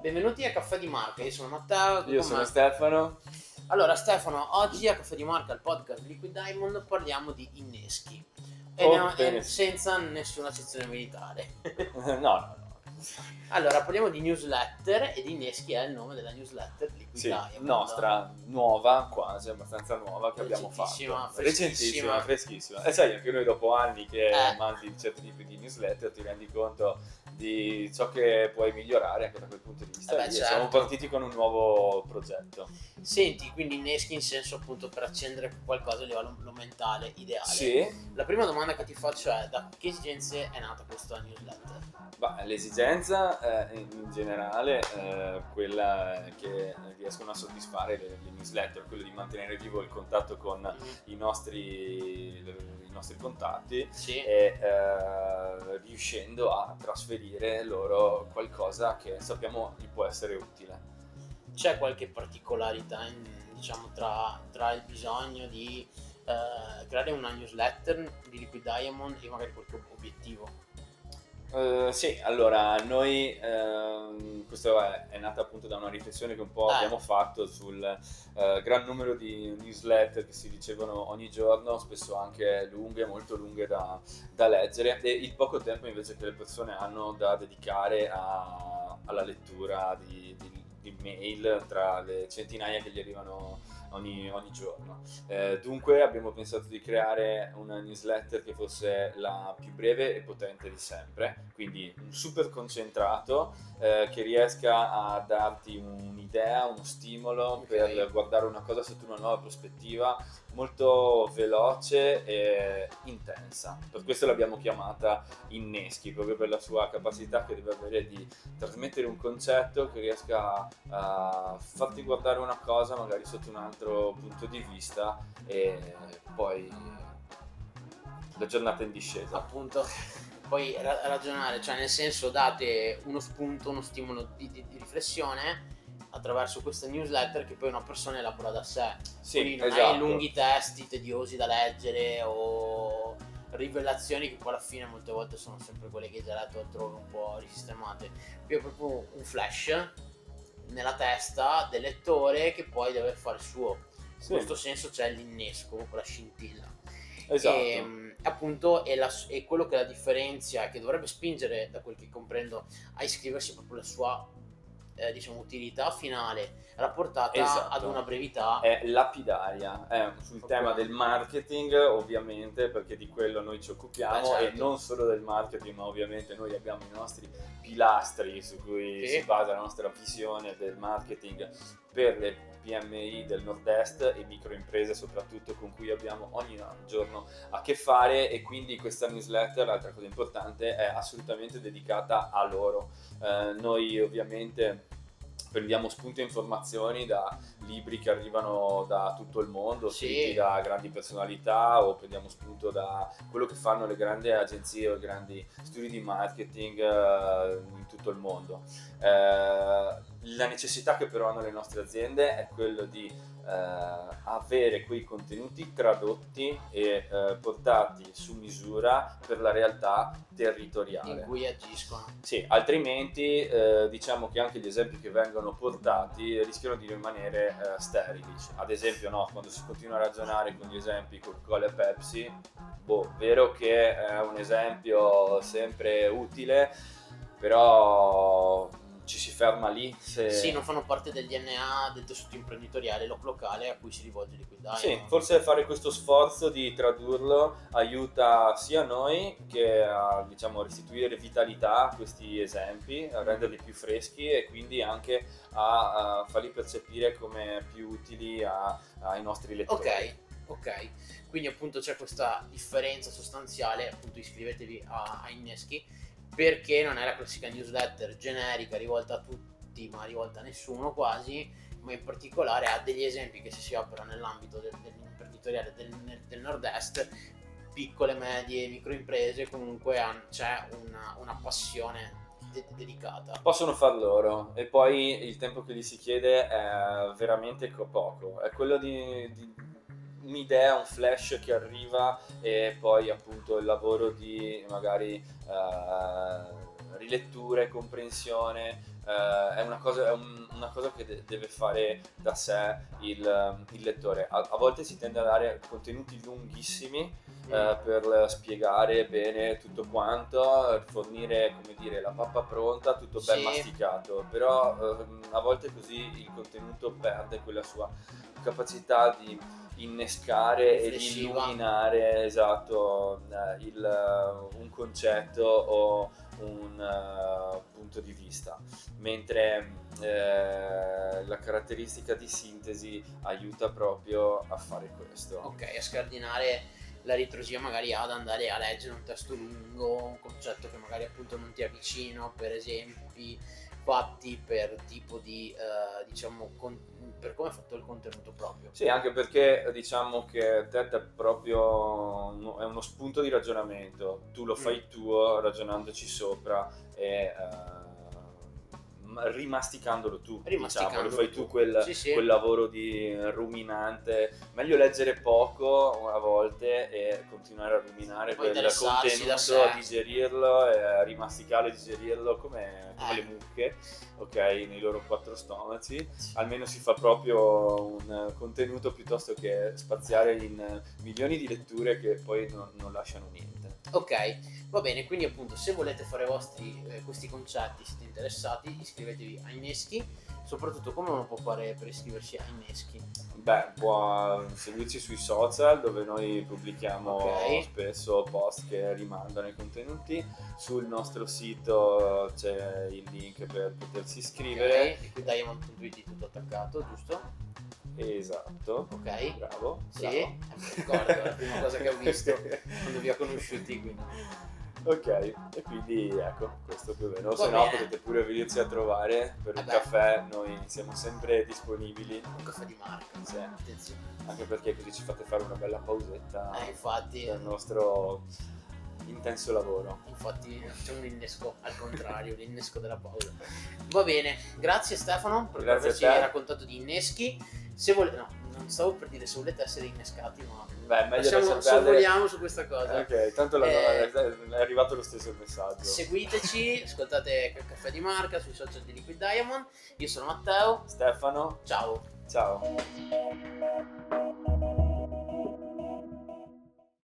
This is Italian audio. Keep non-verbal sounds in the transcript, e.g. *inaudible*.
Benvenuti a Caffè di Marca, io sono Matteo. Io sono Stefano. Allora Stefano, oggi a Caffè di Marca, il podcast di Liquid Diamond, parliamo di inneschi. E, Oh, no- e senza nessuna sezione militare. *laughs* no, no, no. allora, parliamo di newsletter ed inneschi è il nome della newsletter Liquid Sì, Diamond. nostra, nuova, quasi, abbastanza nuova che abbiamo fatto. Recentissima, freschissima. E sai, anche noi dopo anni che Eh. mandi certi tipi di newsletter ti rendi conto di ciò che puoi migliorare anche da quel punto di vista. Eh beh, certo. Siamo partiti con un nuovo progetto. Senti, quindi inneschi in senso appunto per accendere qualcosa a livello lo mentale ideale. Sì, La prima domanda che ti faccio è da che esigenze è nata questa newsletter? ma l'esigenza eh, in in generale eh, quella che riescono a soddisfare le, le newsletter, quello di mantenere vivo il contatto con i nostri, i nostri contatti Sì. e eh, riuscendo a trasferire loro qualcosa che sappiamo gli può essere utile. C'è qualche particolarità in- diciamo tra, tra il bisogno di eh, creare una newsletter di Liquid Diamond e magari qualche obiettivo? Eh, sì, allora noi, ehm, questo è, è nata appunto da una riflessione che un po' Eh. abbiamo fatto sul eh, gran numero di newsletter che si ricevono ogni giorno, spesso anche lunghe, molto lunghe da, da leggere e il poco tempo invece che le persone hanno da dedicare a- alla lettura di, di- di mail tra le centinaia che gli arrivano ogni, ogni giorno. Eh, dunque abbiamo pensato di creare una newsletter che fosse la più breve e potente di sempre, quindi un super concentrato eh, che riesca a darti un'idea, uno stimolo Ok. per guardare una cosa sotto una nuova prospettiva molto veloce e intensa. Per questo l'abbiamo chiamata Inneschi, proprio per la sua capacità che deve avere di trasmettere un concetto che riesca a farti guardare una cosa magari sotto un altro punto di vista e poi la giornata in discesa. Appunto, poi ra- ragionare, cioè nel senso date uno spunto, uno stimolo di, di- di riflessione attraverso questa newsletter che poi una persona elabora da sé. Sì, Quindi non esatto. hai lunghi testi tediosi da leggere o rivelazioni che poi alla fine molte volte sono sempre quelle che hai già letto altrove un po' risistemate. Qui è proprio un flash nella testa del lettore che poi deve fare il suo. Sì, In questo senso c'è l'innesco, quella scintilla. esatto. E, mh, appunto è, la- è quello che la differenzia, che dovrebbe spingere, da quel che comprendo, a iscriversi proprio la sua eh, diciamo, utilità finale rapportata Esatto. ad una brevità. è lapidaria è sul Ok. tema del marketing ovviamente perché di quello noi ci occupiamo Beh, certo. e non solo del marketing ma ovviamente noi abbiamo i nostri pilastri su cui Sì. si basa la nostra visione del marketing per le PMI del nord-est e microimprese soprattutto con cui abbiamo ogni giorno a che fare e quindi questa newsletter, l'altra cosa importante, è assolutamente dedicata a loro. Eh, noi ovviamente prendiamo spunti e informazioni da libri che arrivano da tutto il mondo, Sì. scritti da grandi personalità o prendiamo spunto da quello che fanno le grandi agenzie o i grandi studi di marketing eh, in tutto il mondo. Eh, la necessità che però hanno le nostre aziende è quello di eh, avere quei contenuti tradotti e eh, portati su misura per la realtà territoriale. in cui agiscono. Sì, altrimenti eh, diciamo che anche gli esempi che vengono portati rischiano di rimanere eh, sterili. Ad esempio, no, quando si continua a ragionare con gli esempi Coca-Cola e Pepsi, boh, vero che è un esempio sempre utile, però ci si ferma lì. Se... Sì, non fanno parte del DNA del tessuto imprenditoriale lo- locale a cui si rivolge Liquid Diamond. Sì, forse fare questo sforzo di tradurlo aiuta sia noi che a diciamo, restituire vitalità a questi esempi, a renderli più freschi e quindi anche a, a farli percepire come più utili a- ai nostri lettori. Ok, ok. Quindi appunto c'è questa differenza sostanziale, appunto iscrivetevi a, a Inneschi, perché non è la classica newsletter generica rivolta a tutti, ma rivolta a nessuno quasi, ma in particolare ha degli esempi che se si opera nell'ambito del- dell'imprenditoriale del, del nord-est, piccole, medie, microimprese, comunque c'è una, una passione de- dedicata. Possono far loro e poi il tempo che gli si chiede è veramente co- poco, è quello di, di un'idea, un flash che arriva e poi appunto il lavoro di magari eh, rilettura e comprensione Uh, è, una cosa, è un, una cosa, che de- deve fare da sé il, il lettore. A-, a, volte si tende a dare contenuti lunghissimi mm. uh, per spiegare bene tutto quanto, fornire come dire, la pappa pronta, tutto ben sì. masticato, però uh, a volte così il contenuto perde quella sua capacità di innescare e di illuminare esatto, il, un concetto o un uh, punto di vista, mentre eh, la caratteristica di sintesi aiuta proprio a fare questo. Ok, a scardinare la ritrosia magari ad andare a leggere un testo lungo, un concetto che magari appunto non ti avvicino, per esempi fatti per tipo di uh, diciamo con, per come è fatto il contenuto proprio. Sì, anche perché diciamo che TED è proprio è uno spunto di ragionamento, tu lo fai mm. tuo ragionandoci sopra e uh, rimasticandolo tu, rimasticandolo diciamo, fai tu quel, sì, sì. quel, lavoro di ruminante. Meglio leggere poco a volte e continuare a ruminare Poi quel contenuto, a digerirlo, a rimasticarlo e digerirlo come, come eh. le mucche, ok, nei loro quattro stomaci. Almeno si fa proprio un contenuto piuttosto che spaziare in milioni di letture che poi non, non lasciano niente. Ok, va bene, quindi appunto se volete fare vostri, eh, questi concetti, siete interessati, iscrivetevi a Inneschi, soprattutto come uno può fare per iscriversi a Inneschi? Beh, può seguirci sui social dove noi pubblichiamo okay. spesso post che rimandano i contenuti, sul nostro sito c'è il link per potersi iscrivere. Ok, qui diamond.it tutto attaccato, giusto? Esatto. Ok. Bravo. Sì. Eh, ricordo, è la prima cosa che ho visto quando vi ho conosciuti. Quindi. Ok, e quindi ecco, questo più o meno. Se no potete pure venirci a trovare per un Vabbè. caffè, noi siamo sempre disponibili. Un caffè di marca, sì. attenzione. Anche perché così ci fate fare una bella pausetta eh, infatti, del nostro intenso lavoro. Infatti c'è un innesco al contrario, l'innesco della pausa. Va bene, grazie Stefano per grazie averci raccontato di inneschi. Se volete, no, non stavo per dire se volete essere innescati, ma Beh, meglio Passiamo, sorvoliamo su questa cosa. Ok, tanto eh, è arrivato lo stesso messaggio. Seguiteci, *laughs* ascoltate Caffè di Marca sui social di Liquid Diamond. Io sono Matteo. Stefano. Ciao. Ciao.